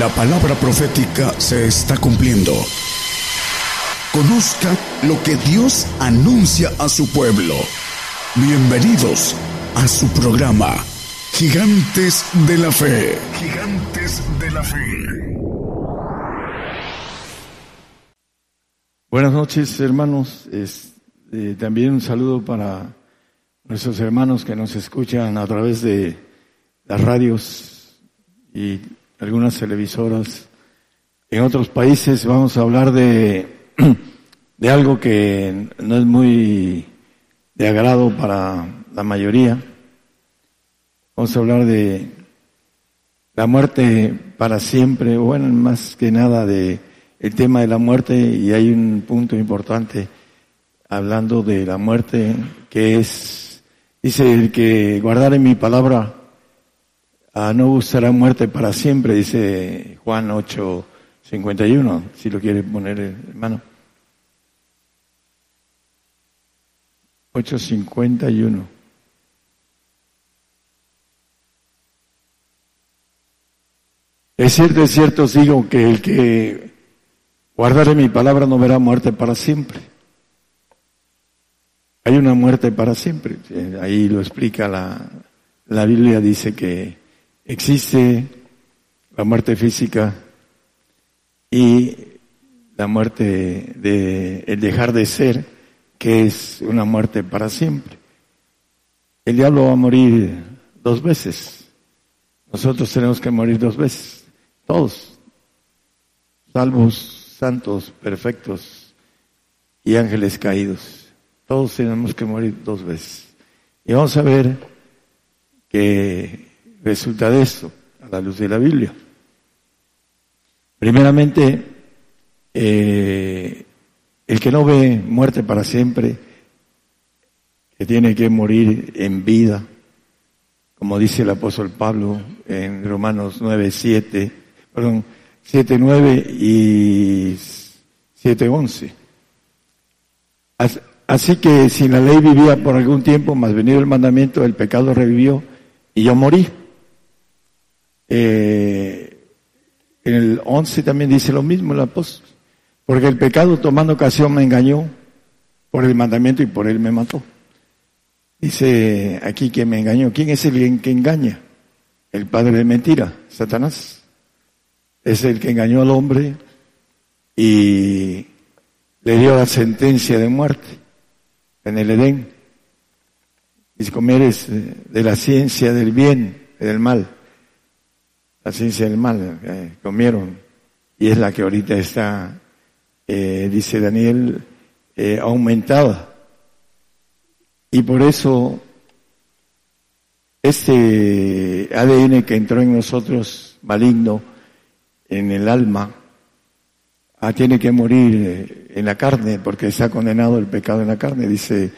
La palabra profética se está cumpliendo. Conozca lo que Dios anuncia a su pueblo. Bienvenidos a su programa, Gigantes de la Fe. Gigantes de la Fe. Buenas noches, hermanos. Eh, también un saludo para nuestros hermanos que nos escuchan a través de las radios y algunas televisoras. En otros países vamos a hablar de, de algo que no es muy de agrado para la mayoría. Vamos a hablar de la muerte para siempre, bueno, más que nada de el tema de la muerte y hay un punto importante hablando de la muerte que es, dice el que guardar en mi palabra Ah, no buscará muerte para siempre, dice Juan 8, 51, si lo quiere poner hermano. 8.51. Es cierto, es cierto, os digo que el que guardare mi palabra no verá muerte para siempre. Hay una muerte para siempre. Ahí lo explica la, la Biblia, dice que Existe la muerte física y la muerte de el dejar de ser, que es una muerte para siempre. El diablo va a morir dos veces. Nosotros tenemos que morir dos veces. Todos. Salvos, santos, perfectos y ángeles caídos. Todos tenemos que morir dos veces. Y vamos a ver que resulta de esto, a la luz de la Biblia. Primeramente, eh, el que no ve muerte para siempre, que tiene que morir en vida, como dice el apóstol Pablo en Romanos 9, 7, perdón, 7, 9 y 7, 11. Así que si la ley vivía por algún tiempo, más venido el mandamiento, el pecado revivió y yo morí. Eh, en el 11 también dice lo mismo el apóstol. Porque el pecado tomando ocasión me engañó por el mandamiento y por él me mató. Dice aquí que me engañó. ¿Quién es el que engaña? El padre de mentira, Satanás. Es el que engañó al hombre y le dio la sentencia de muerte en el Edén. Y si comeres de la ciencia del bien y del mal, la ciencia del mal, eh, comieron, y es la que ahorita está, eh, dice Daniel, eh, aumentada. Y por eso este ADN que entró en nosotros, maligno, en el alma, ah, tiene que morir en la carne, porque está condenado el pecado en la carne, dice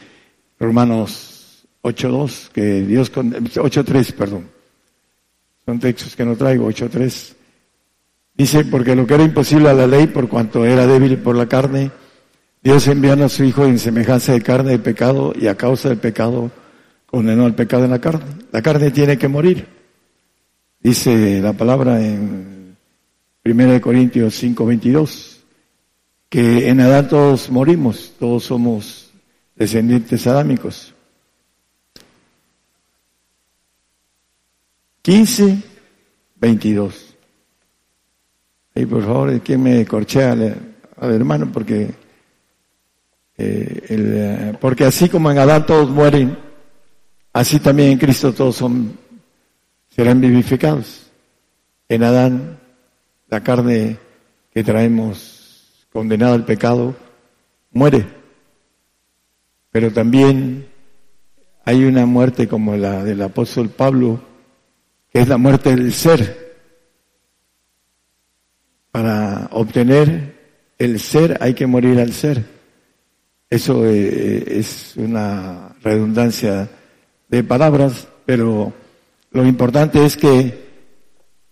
Romanos 8.2, que Dios, 8.3, perdón, son textos que no traigo, 8.3. Dice, porque lo que era imposible a la ley, por cuanto era débil por la carne, Dios envió a su Hijo en semejanza de carne de pecado y a causa del pecado condenó al pecado en la carne. La carne tiene que morir. Dice la palabra en 1 Corintios 5:22, que en Adán todos morimos, todos somos descendientes adámicos. 15, 22. Y por favor, ¿quién me corchea al, hermano? Porque, eh, el, porque así como en Adán todos mueren, así también en Cristo todos son, serán vivificados. En Adán, la carne que traemos condenada al pecado, muere. Pero también hay una muerte como la del apóstol Pablo, es la muerte del ser. Para obtener el ser hay que morir al ser. Eso eh, es una redundancia de palabras, pero lo importante es que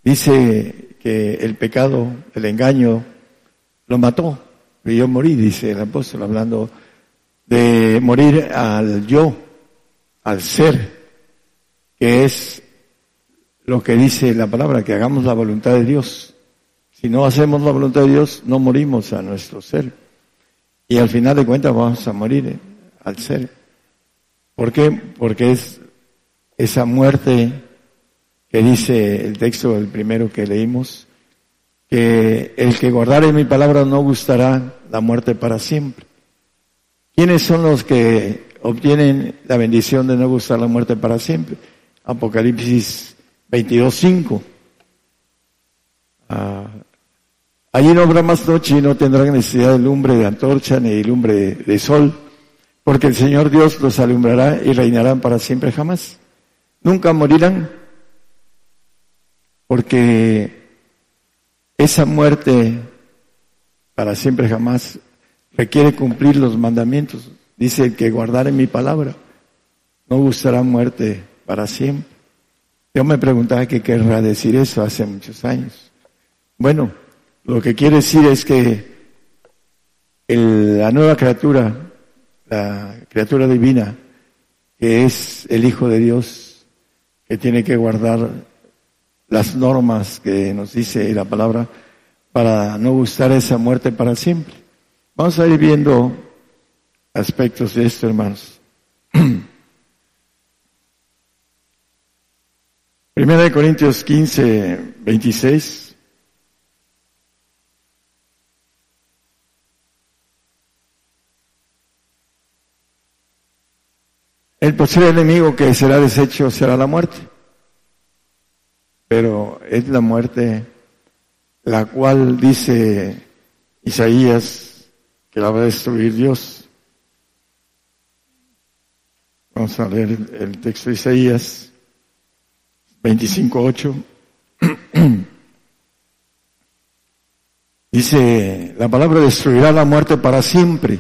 dice que el pecado, el engaño, lo mató. Y yo morí, dice el apóstol, hablando de morir al yo, al ser, que es lo que dice la palabra, que hagamos la voluntad de Dios. Si no hacemos la voluntad de Dios, no morimos a nuestro ser. Y al final de cuentas vamos a morir eh, al ser. ¿Por qué? Porque es esa muerte que dice el texto, el primero que leímos, que el que guardare mi palabra no gustará la muerte para siempre. ¿Quiénes son los que obtienen la bendición de no gustar la muerte para siempre? Apocalipsis 22.5. Ah, allí no habrá más noche y no tendrán necesidad de lumbre de antorcha ni de lumbre de sol, porque el Señor Dios los alumbrará y reinarán para siempre jamás. Nunca morirán, porque esa muerte para siempre jamás requiere cumplir los mandamientos. Dice que guardar en mi palabra no gustará muerte para siempre. Yo me preguntaba qué querrá decir eso hace muchos años. Bueno, lo que quiere decir es que la nueva criatura, la criatura divina, que es el Hijo de Dios, que tiene que guardar las normas que nos dice la palabra para no gustar esa muerte para siempre. Vamos a ir viendo aspectos de esto, hermanos. Primera de Corintios 15, 26. El posible enemigo que será deshecho será la muerte. Pero es la muerte la cual dice Isaías que la va a destruir Dios. Vamos a leer el texto de Isaías 25.8. Dice, la palabra destruirá la muerte para siempre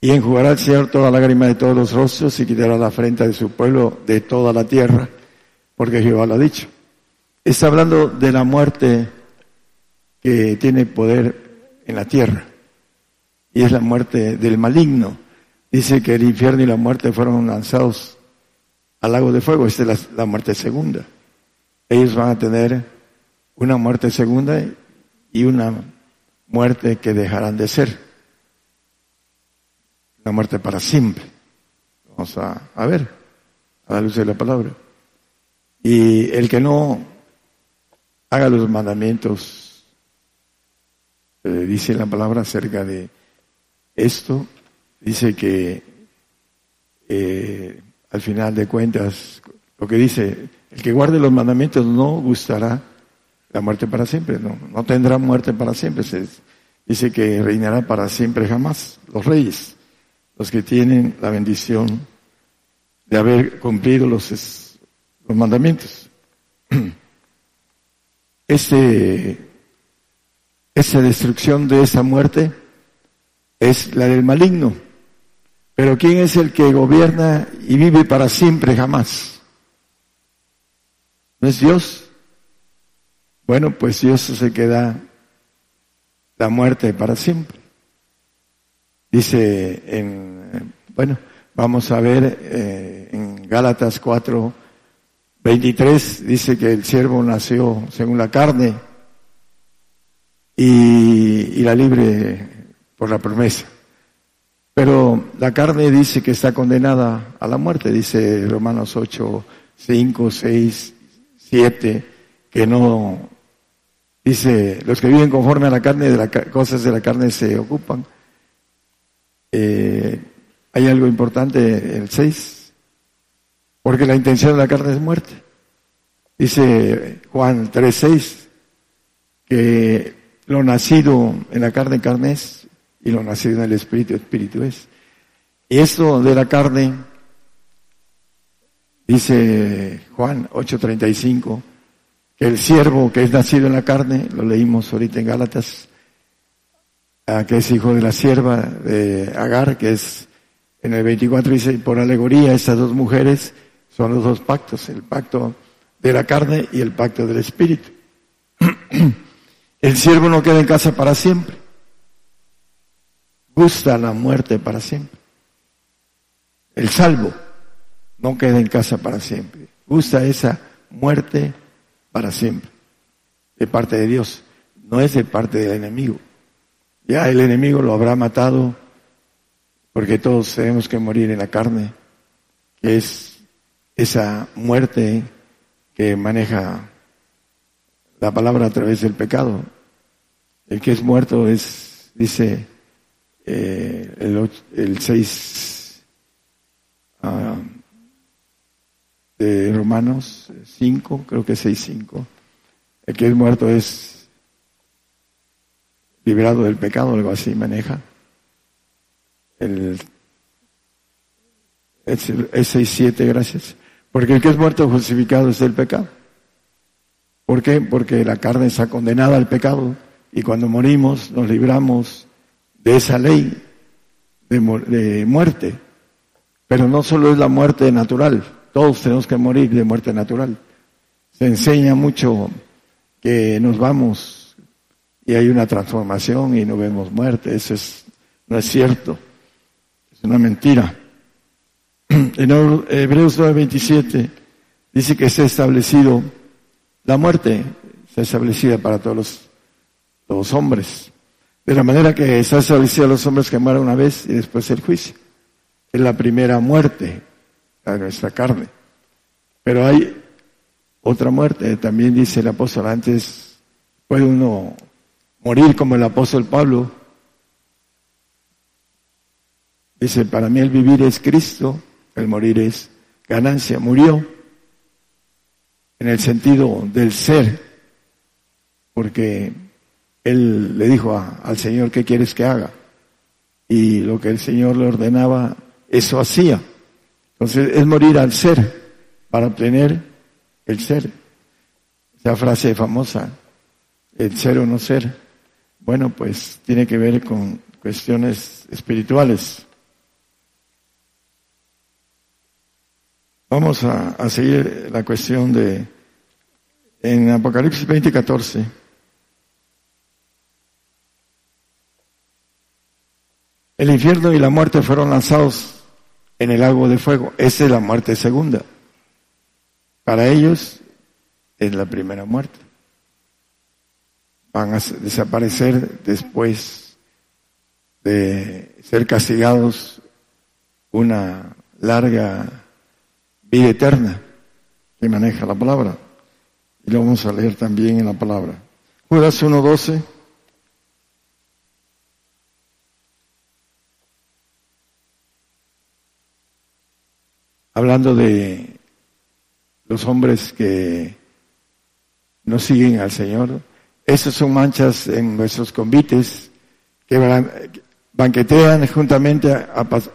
y enjugará al Señor toda lágrima de todos los rostros y quitará la frente de su pueblo de toda la tierra, porque Jehová lo ha dicho. Está hablando de la muerte que tiene poder en la tierra y es la muerte del maligno. Dice que el infierno y la muerte fueron lanzados al lago de fuego. Esta es la, muerte segunda. Ellos van a tener una muerte segunda y una muerte que dejarán de ser. Una muerte para siempre. Vamos a, ver, a la luz de la palabra. Y el que no haga los mandamientos, eh, dice la palabra acerca de esto, dice que eh, al final de cuentas, lo que dice, el que guarde los mandamientos no gustará la muerte para siempre, no, no tendrá muerte para siempre. Se dice que reinará para siempre jamás. Los reyes, los que tienen la bendición de haber cumplido los, mandamientos. Esa destrucción de esa muerte es la del maligno. Pero ¿quién es el que gobierna y vive para siempre jamás? ¿No es Dios? Bueno, pues Dios se queda la muerte para siempre. Dice en, bueno, vamos a ver eh, en Gálatas 4, 23, dice que el siervo nació según la carne y la libre por la promesa. Pero la carne dice que está condenada a la muerte, dice Romanos 8, 5, 6, 7, que no, dice, los que viven conforme a la carne, de las cosas de la carne se ocupan. Eh, hay algo importante, el 6, porque la intención de la carne es muerte. Dice Juan 3, 6, que lo nacido en la carne, carne es, y lo nacido en el Espíritu, Espíritu es. Y esto de la carne, dice Juan 8:35, que el siervo que es nacido en la carne, lo leímos ahorita en Gálatas, que es hijo de la sierva de Agar, que es en el 24 dice, por alegoría, estas dos mujeres son los dos pactos, el pacto de la carne y el pacto del espíritu. el siervo no queda en casa para siempre gusta la muerte para siempre. El salvo no queda en casa para siempre. Gusta esa muerte para siempre. de parte de Dios, no es de parte del enemigo. Ya el enemigo lo habrá matado porque todos tenemos que morir en la carne, que es esa muerte que maneja la palabra a través del pecado. El que es muerto es, dice eh, el, el 6 ah, de Romanos 5, creo que es 6.5. El que es muerto es liberado del pecado, algo así maneja. El, es, es 6.7, gracias. Porque el que es muerto justificado es el pecado. ¿Por qué? Porque la carne está condenada al pecado y cuando morimos nos libramos de esa ley de, muerte. Pero no solo es la muerte natural, todos tenemos que morir de muerte natural. Se enseña mucho que nos vamos y hay una transformación y no vemos muerte. Eso es, no es cierto. Es una mentira. En Hebreos 9:27 dice que se ha establecido la muerte, se ha establecida para todos los hombres. De la manera que ha establecido a los hombres que mueren una vez y después el juicio. Es la primera muerte a nuestra carne. Pero hay otra muerte, también dice el apóstol, antes puede uno morir como el apóstol Pablo. Dice, para mí el vivir es Cristo, el morir es ganancia. Murió en el sentido del ser, porque él le dijo al Señor, ¿qué quieres que haga? Y lo que el Señor le ordenaba, eso hacía. Entonces es morir al ser para obtener el ser. Esa frase famosa, el ser o no ser, bueno, pues tiene que ver con cuestiones espirituales. Vamos a, seguir la cuestión de, en Apocalipsis 20, 14. El infierno y la muerte fueron lanzados en el lago de fuego. Esa es la muerte segunda. Para ellos es la primera muerte. Van a desaparecer después de ser castigados una larga vida eterna que maneja la palabra. Y lo vamos a leer también en la palabra. Judas 1.12. Hablando de los hombres que no siguen al Señor. Esas son manchas en nuestros convites que banquetean juntamente,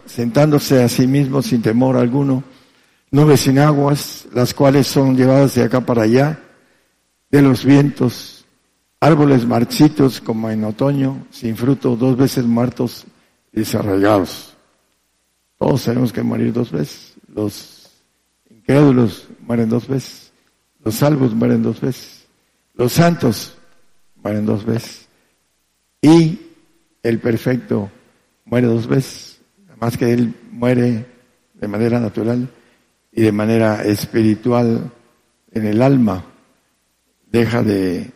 sentándose a sí mismos sin temor alguno, nubes sin aguas, las cuales son llevadas de acá para allá, de los vientos, árboles marchitos como en otoño, sin fruto, dos veces muertos y desarraigados. Todos tenemos que morir dos veces. Los incrédulos mueren dos veces, los salvos mueren dos veces, los santos mueren dos veces y el perfecto muere dos veces, más que él muere de manera natural y de manera espiritual en el alma, deja de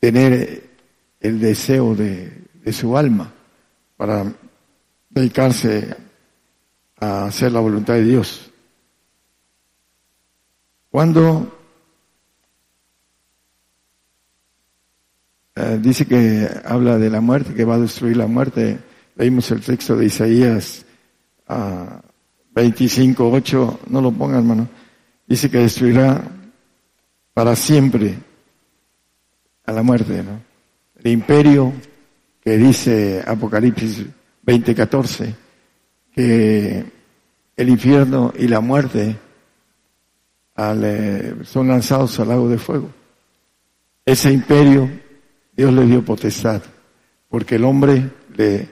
tener el deseo de, de su alma para dedicarse a hacer la voluntad de Dios. Cuando eh, dice que habla de la muerte, que va a destruir la muerte, leímos el texto de Isaías uh, 25, 8, no lo ponga hermano, dice que destruirá para siempre a la muerte, ¿no? El imperio que dice Apocalipsis 20, 14, el infierno y la muerte eh, son lanzados al lago de fuego. Ese imperio Dios le dio potestad, porque el hombre le,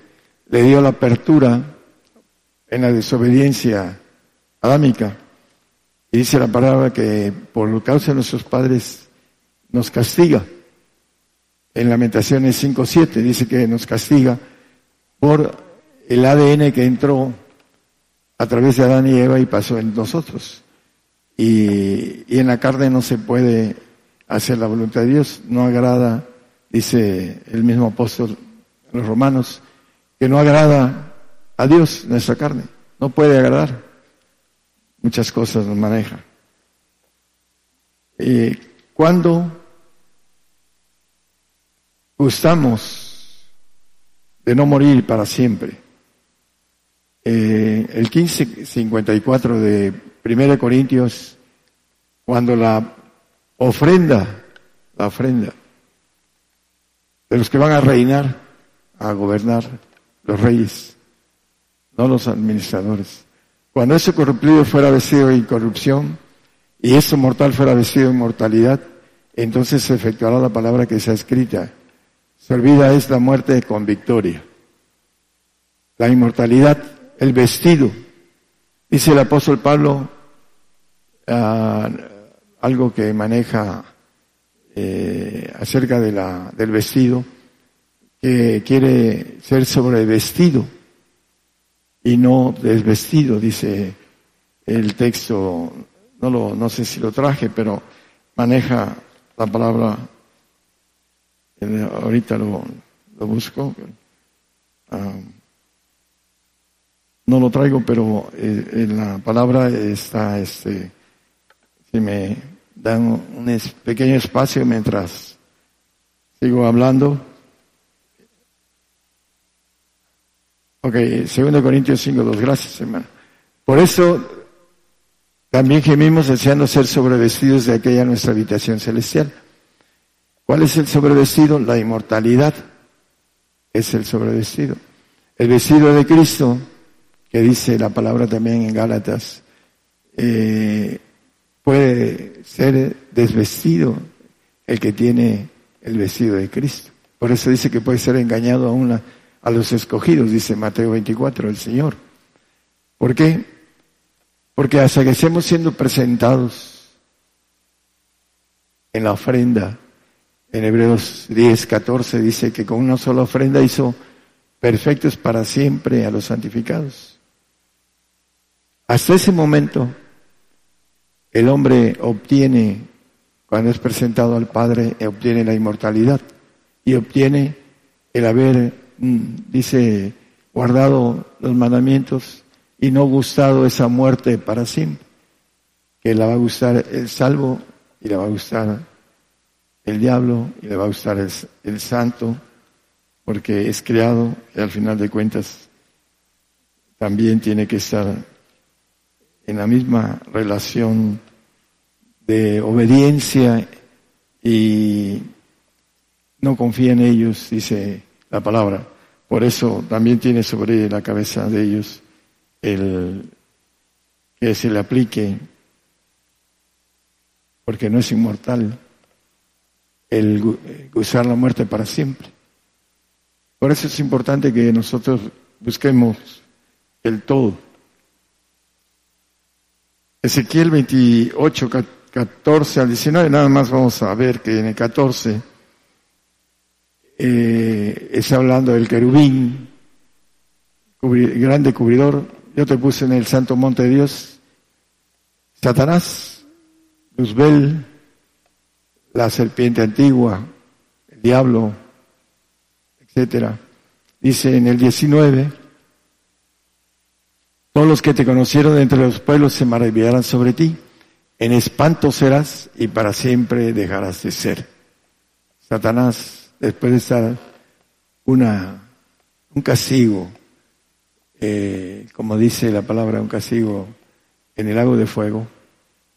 le dio la apertura en la desobediencia adámica. Y dice la palabra que por causa de nuestros padres nos castiga. En Lamentaciones 5.7 dice que nos castiga por el ADN que entró a través de Adán y Eva y pasó en nosotros y, en la carne no se puede hacer la voluntad de Dios. No agrada, dice el mismo apóstol a los romanos, que no agrada a Dios nuestra carne. No puede agradar. Muchas cosas nos maneja. Y cuando gustamos de no morir para siempre, eh, el 1554 de 1 Corintios, cuando la ofrenda, la ofrenda de los que van a reinar, a gobernar, los reyes, no los administradores. Cuando ese corruptible fuera vestido de incorrupción y ese mortal fuera vestido de inmortalidad, entonces se efectuará la palabra que se ha escrita. Servida es la muerte con victoria. La inmortalidad, el vestido. Dice el apóstol Pablo, ah, algo que maneja eh, acerca de la, del vestido, que quiere ser sobrevestido y no desvestido, dice el texto, no, lo, no sé si lo traje, pero maneja la palabra, ahorita lo, lo busco, ah, no lo traigo, pero eh, en la palabra está, este, si me dan un pequeño espacio mientras sigo hablando. Ok, 2 Corintios 5, 2, gracias hermano. Por eso también gemimos deseando ser sobrevestidos de aquella nuestra habitación celestial. ¿Cuál es el sobrevestido? La inmortalidad es el sobrevestido. El vestido de Cristo, que dice la palabra también en Gálatas, eh, puede ser desvestido el que tiene el vestido de Cristo. Por eso dice que puede ser engañado a, a los escogidos, dice Mateo 24, el Señor. ¿Por qué? Porque hasta que estemos siendo presentados en la ofrenda, en Hebreos 10, 14 dice que con una sola ofrenda hizo perfectos para siempre a los santificados. Hasta ese momento, el hombre obtiene, cuando es presentado al Padre, obtiene la inmortalidad y obtiene el haber, mm, dice, guardado los mandamientos y no gustado esa muerte para siempre, que le va a gustar el salvo y le va a gustar el diablo y le va a gustar el, el santo, porque es creado y al final de cuentas también tiene que estar en la misma relación de obediencia y no confía en ellos, dice la palabra. Por eso también tiene sobre la cabeza de ellos el que se le aplique, porque no es inmortal, el usar la muerte para siempre. Por eso es importante que nosotros busquemos el todo. Ezequiel 28, 14 al 19, nada más vamos a ver que en el 14 eh, está hablando del querubín, grande cubridor. Yo te puse en el santo monte de Dios, Satanás, Luzbel, la serpiente antigua, el diablo, etcétera. Dice en el 19, todos los que te conocieron entre los pueblos se maravillarán sobre ti. En espanto serás y para siempre dejarás de ser. Satanás, después de estar una, un castigo, eh, como dice la palabra, un castigo en el lago de fuego,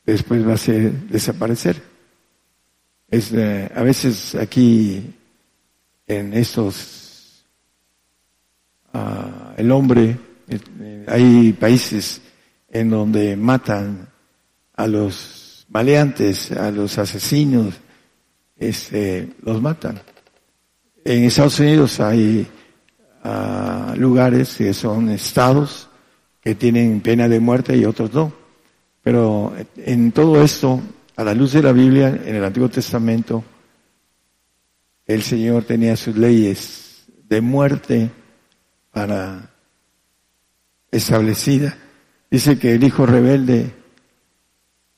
después va a ser desaparecer. Es, eh, a veces aquí, en estos, ah, el hombre, hay países en donde matan a los maleantes, a los asesinos, este, los matan. En Estados Unidos hay uh, lugares que son estados que tienen pena de muerte y otros no. Pero en todo esto, a la luz de la Biblia, en el Antiguo Testamento, el Señor tenía sus leyes de muerte para establecida. Dice que el hijo rebelde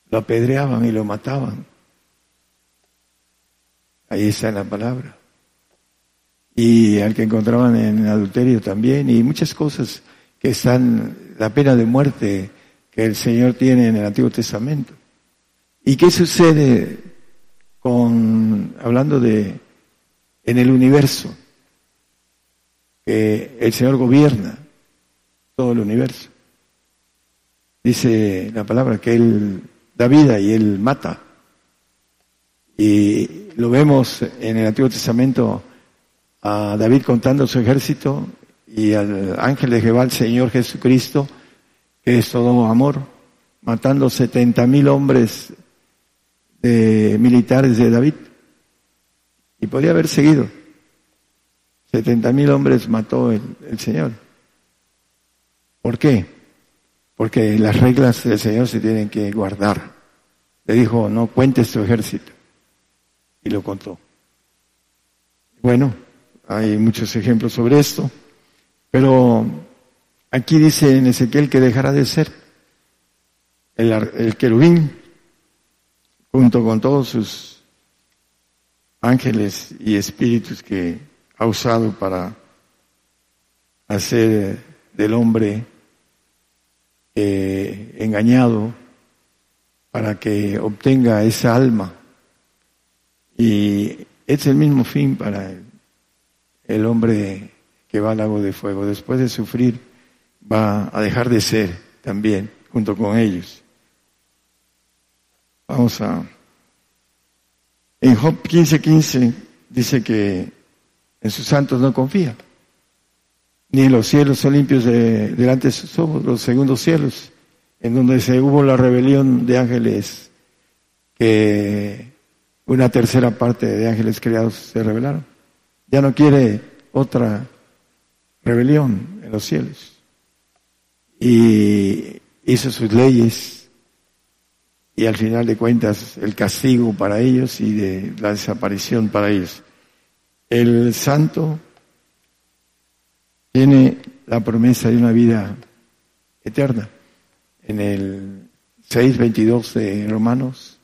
lo apedreaban y lo mataban. Ahí está en la palabra. Y al que encontraban en adulterio también, y muchas cosas que están, la pena de muerte que el Señor tiene en el Antiguo Testamento. ¿Y qué sucede con, hablando de, en el universo? Que el Señor gobierna todo el universo. Dice la palabra que Él da vida y Él mata. Y lo vemos en el Antiguo Testamento a David contando su ejército y al ángel de Jehová, el Señor Jesucristo, que es todo amor, matando setenta mil hombres de militares de David. Y podía haber seguido. Setenta mil hombres mató el, el Señor. ¿Por qué? Porque las reglas del Señor se tienen que guardar. Le dijo, no cuentes tu ejército. Y lo contó. Bueno, hay muchos ejemplos sobre esto, pero aquí dice en Ezequiel que dejará de ser el, el querubín junto con todos sus ángeles y espíritus que ha usado para hacer del hombre eh, engañado para que obtenga esa alma. Y es el mismo fin para el, hombre que va al lago de fuego. Después de sufrir, va a dejar de ser también junto con ellos. Vamos a... En Job 15:15 dice que en sus santos no confía ni los cielos son limpios delante de sus ojos, los segundos cielos, en donde se hubo la rebelión de ángeles, que una tercera parte de ángeles creados se rebelaron. Ya no quiere otra rebelión en los cielos. Y hizo sus leyes y al final de cuentas el castigo para ellos y de la desaparición para ellos. El santo tiene la promesa de una vida eterna. En el 6.22 de Romanos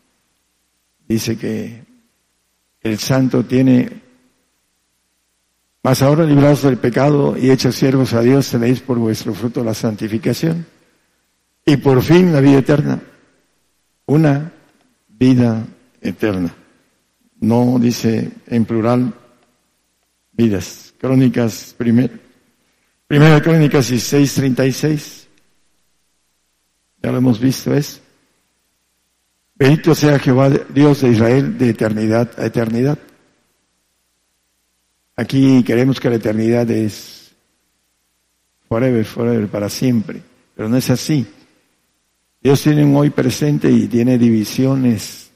dice que el santo tiene, más ahora librados del pecado y hechos siervos a Dios, tenéis por vuestro fruto la santificación y por fin la vida eterna. Una vida eterna. No dice en plural vidas. Crónicas primero Primera Crónicas 16, 36. Ya lo hemos visto, es. Bendito sea Jehová, Dios de Israel, de eternidad a eternidad. Aquí queremos que la eternidad es forever, forever, para siempre. Pero no es así. Dios tiene un hoy presente y tiene divisiones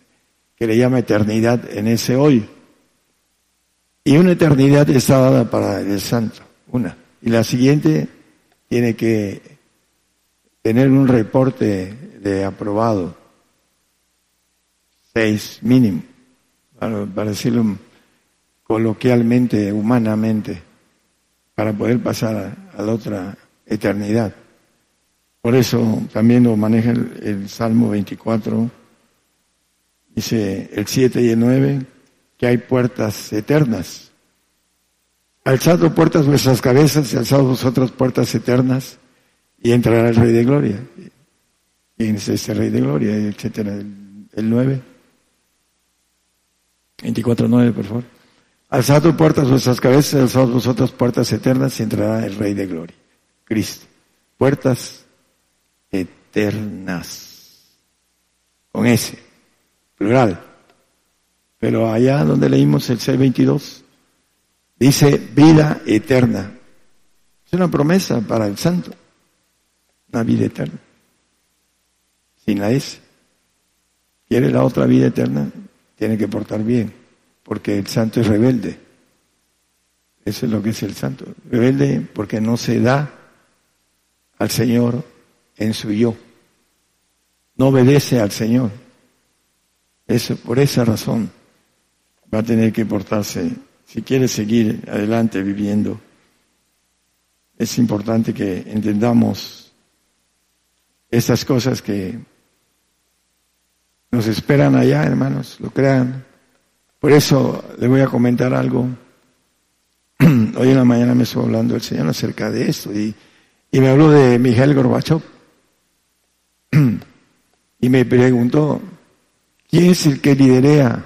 que le llama eternidad en ese hoy. Y una eternidad está dada para el santo, una. Y la siguiente tiene que tener un reporte de aprobado, seis mínimo, para, decirlo coloquialmente, humanamente, para poder pasar a, la otra eternidad. Por eso también lo maneja el, el, Salmo 24, dice el 7 y el 9, que hay puertas eternas Alzad puertas vuestras cabezas y alzad vosotras puertas eternas y entrará el Rey de Gloria. ¿Quién es este Rey de Gloria? Etcétera. El, el 9. 24.9, por favor. Alzad puertas vuestras cabezas, y alzad vosotras puertas eternas y entrará el Rey de Gloria. Cristo. Puertas eternas. Con ese. Plural. Pero allá donde leímos el 622, Dice vida eterna. Es una promesa para el santo. Una vida eterna. Sin la S. Quiere la otra vida eterna, tiene que portar bien, porque el santo es rebelde. Eso es lo que es el santo. Rebelde porque no se da al Señor en su yo. No obedece al Señor. Eso, por esa razón va a tener que portarse si quiere seguir adelante viviendo, es importante que entendamos estas cosas que nos esperan allá, hermanos, lo crean. Por eso le voy a comentar algo. Hoy en la mañana me estuvo hablando el Señor acerca de esto y, y me habló de Miguel Gorbachev. Y me preguntó, ¿quién es el que liderea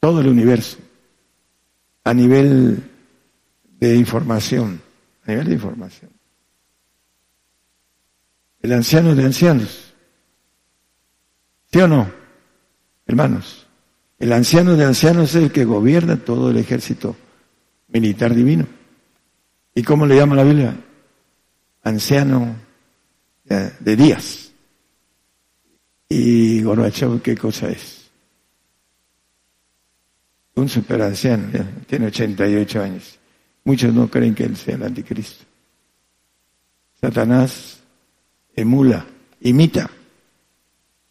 todo el universo a nivel de información? A nivel de información. El anciano de ancianos. ¿Sí o no? Hermanos, el anciano de ancianos es el que gobierna todo el ejército militar divino. ¿Y cómo le llama la Biblia? Anciano de días. ¿Y Gorbachev qué cosa es? Un superanciano, tiene 88 años. Muchos no creen que él sea el anticristo. Satanás emula, imita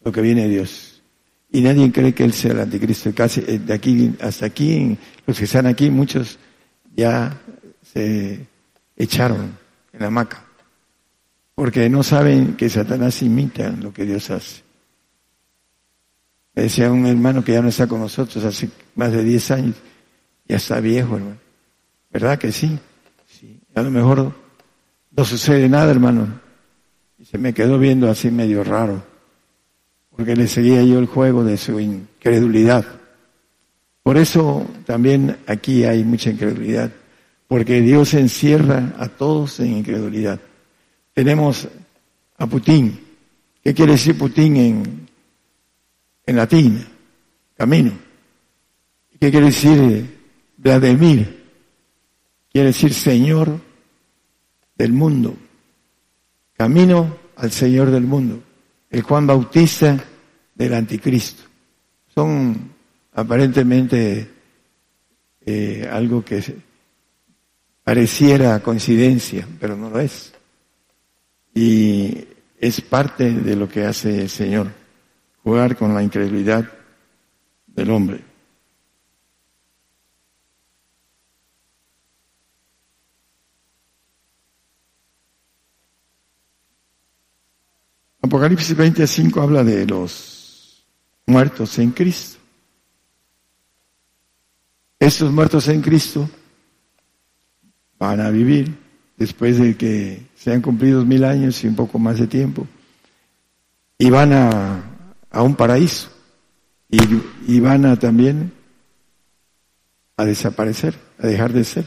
lo que viene de Dios. Y nadie cree que él sea el anticristo. Casi eh, de aquí hasta aquí, los que están aquí, muchos ya se echaron en la hamaca. Porque no saben que Satanás imita lo que Dios hace. Decía un hermano que ya no está con nosotros hace más de 10 años, ya está viejo, hermano. ¿Verdad que sí? sí? A lo mejor no sucede nada, hermano. Y se me quedó viendo así medio raro, porque le seguía yo el juego de su incredulidad. Por eso también aquí hay mucha incredulidad, porque Dios encierra a todos en incredulidad. Tenemos a Putin. ¿Qué quiere decir Putin en, en latín? Camino. ¿Qué quiere decir Vladimir? Quiere decir Señor del mundo. Camino al Señor del mundo. El Juan Bautista del Anticristo. Son aparentemente eh, algo que pareciera coincidencia, pero no lo es. Y es parte de lo que hace el Señor, jugar con la incredulidad del hombre. Apocalipsis 25 habla de los muertos en Cristo. Estos muertos en Cristo van a vivir después de que sean cumplidos mil años y un poco más de tiempo, y van a, a un paraíso, y, van a también a desaparecer, a dejar de ser.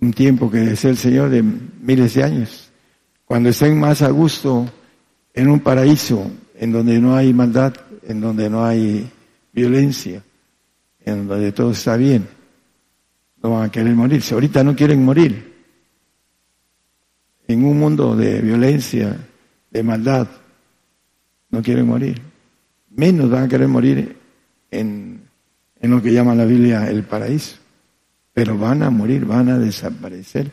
Un tiempo que es el Señor de miles de años. Cuando estén más a gusto en un paraíso, en donde no hay maldad, en donde no hay violencia, en donde todo está bien, no van a querer morirse. Ahorita no quieren morir en un mundo de violencia, de maldad, no quieren morir. Menos van a querer morir en, en lo que llama la Biblia el paraíso. Pero van a morir, van a desaparecer.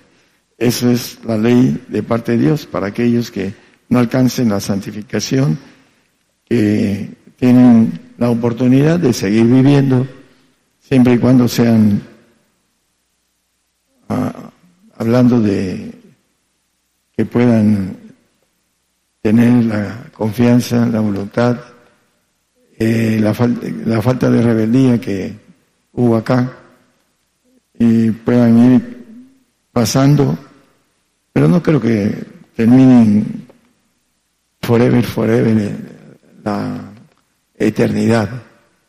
Eso es la ley de parte de Dios para aquellos que no alcancen la santificación, que tienen la oportunidad de seguir viviendo siempre y cuando sean ah, hablando de que puedan tener la confianza, la voluntad, eh, la, la falta de rebeldía que hubo acá, y puedan ir pasando, pero no creo que terminen forever, forever la eternidad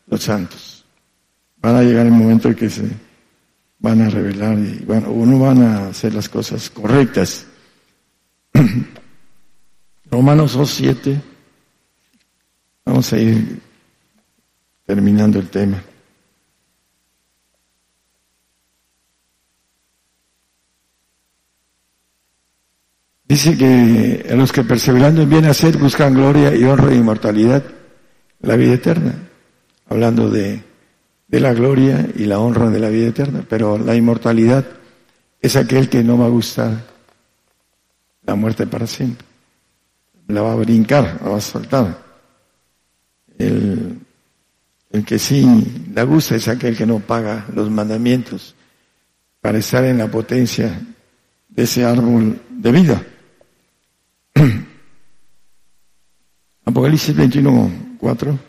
los santos. Van a llegar el momento en que se van a revelar y bueno, uno van a hacer las cosas correctas. Romanos 2.7. Vamos a ir terminando el tema. Dice que a los que perseverando en bien hacer buscan gloria y honra e inmortalidad, la vida eterna. Hablando de, de la gloria y la honra de la vida eterna. Pero la inmortalidad es aquel que no va a gustar la muerte para siempre la va a brincar, la va a saltar. El, el que sí la gusta es aquel que no paga los mandamientos para estar en la potencia de ese árbol de vida. Apocalipsis 21, 4.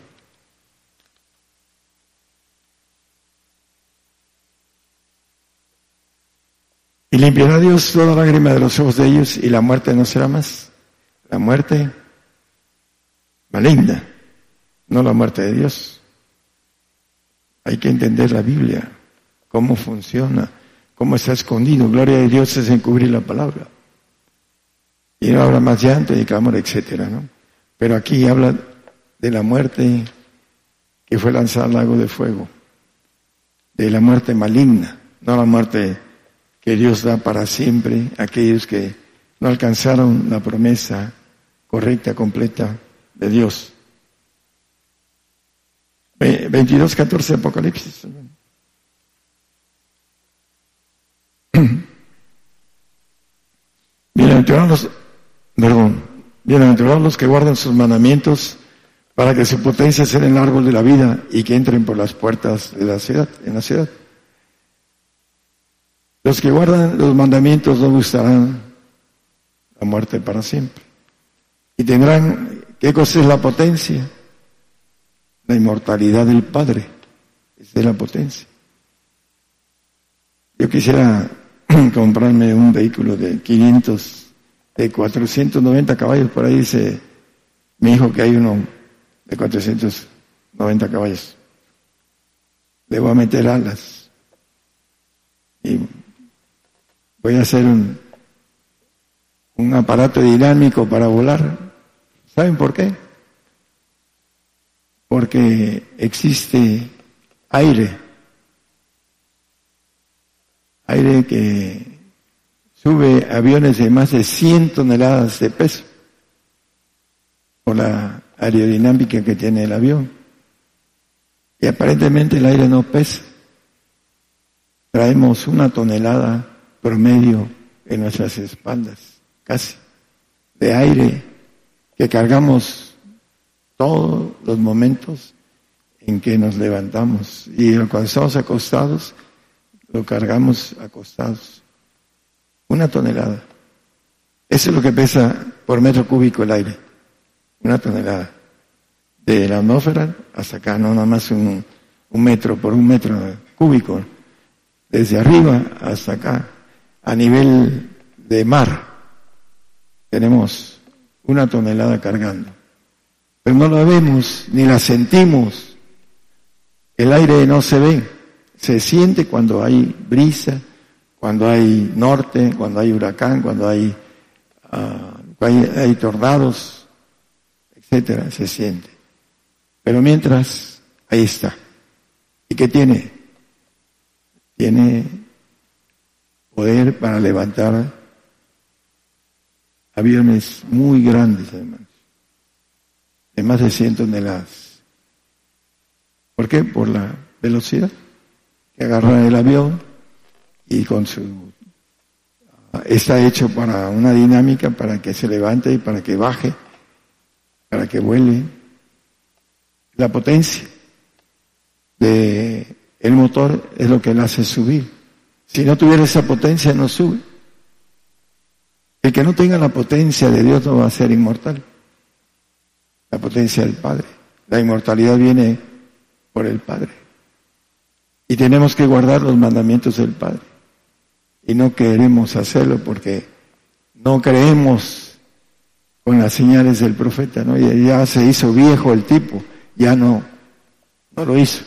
Y limpiará Dios toda lágrima de los ojos de ellos y la muerte no será más. La muerte maligna, no la muerte de Dios. Hay que entender la Biblia, cómo funciona, cómo está escondido. Gloria a Dios es encubrir la palabra. Y no habla más llanto y clamor, etcétera, ¿no? Pero aquí habla de la muerte que fue lanzada al lago de fuego, de la muerte maligna, no la muerte que Dios da para siempre a aquellos que no alcanzaron la promesa correcta, completa de Dios. 22, 14 Apocalipsis. Bienaventurados, perdón, bienaventurados los que guardan sus mandamientos para que su potencia sea el árbol de la vida y que entren por las puertas de la ciudad, en la ciudad. Los que guardan los mandamientos no gustarán muerte para siempre. Y tendrán, ¿qué cosa es la potencia? La inmortalidad del Padre. Esa es la potencia. Yo quisiera comprarme un vehículo de 500, de 490 caballos, por ahí dice mi hijo que hay uno de 490 caballos. Le voy a meter alas y voy a hacer un, un aparato dinámico para volar. ¿Saben por qué? Porque existe aire, aire que sube aviones de más de 100 toneladas de peso por la aerodinámica que tiene el avión. Y aparentemente el aire no pesa. Traemos una tonelada promedio en nuestras espaldas, casi, de aire que cargamos todos los momentos en que nos levantamos. Y cuando estamos acostados, lo cargamos acostados. Una tonelada. Eso es lo que pesa por metro cúbico el aire una tonelada. De la atmósfera hasta acá, no nada más un, metro por un metro cúbico. Desde arriba hasta acá, a nivel de mar, tenemos una tonelada cargando. Pero no la vemos ni la sentimos. El aire no se ve, se siente cuando hay brisa, cuando hay norte, cuando hay huracán, cuando hay, ah, hay, hay tornados, etcétera, se siente. Pero mientras, ahí está. ¿Y qué tiene? Tiene poder para levantar aviones muy grandes, hermanos, de más de 100 toneladas. ¿Por qué? Por la velocidad que agarra el avión y con su está hecho para una dinámica para que se levante y para que baje para que vuele. La potencia de motor es lo que le hace subir. Si no tuviera esa potencia no sube. El que no tenga la potencia de Dios no va a ser inmortal. La potencia del Padre. La inmortalidad viene por el Padre. Y tenemos que guardar los mandamientos del Padre. Y no queremos hacerlo porque no creemos con las señales del profeta, ¿no? Y ya se hizo viejo el tipo, ya no, no lo hizo.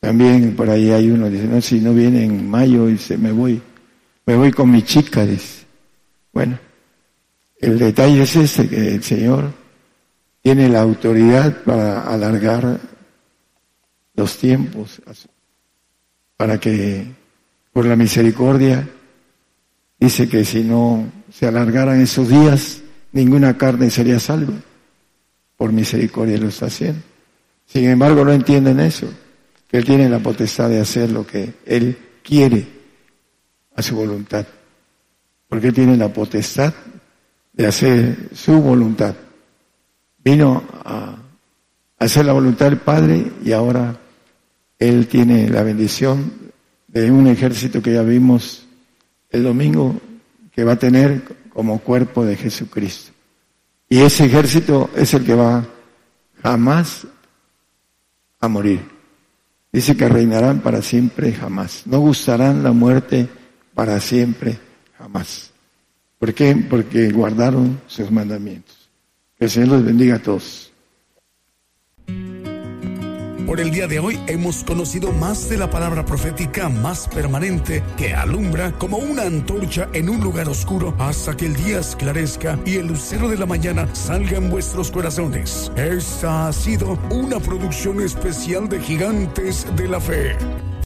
También por ahí hay uno, dice, no, si no viene en mayo, dice, me voy, me voy con mi chica. Bueno, el detalle es ese, que el Señor tiene la autoridad para alargar los tiempos, para que por la misericordia, dice que si no se alargaran esos días, ninguna carne sería salva. Por misericordia lo está haciendo. Sin embargo, no entienden eso, que Él tiene la potestad de hacer lo que Él quiere a su voluntad. Porque tiene la potestad de hacer su voluntad. Vino a hacer la voluntad del Padre y ahora Él tiene la bendición de un ejército que ya vimos el domingo que va a tener como cuerpo de Jesucristo. Y ese ejército es el que va jamás a morir. Dice que reinarán para siempre jamás. No gustarán la muerte para siempre, jamás. ¿Por qué? Porque guardaron sus mandamientos. Que el Señor los bendiga a todos. Por el día de hoy hemos conocido más de la palabra profética más permanente que alumbra como una antorcha en un lugar oscuro hasta que el día esclarezca y el lucero de la mañana salga en vuestros corazones. Esta ha sido una producción especial de Gigantes de la Fe.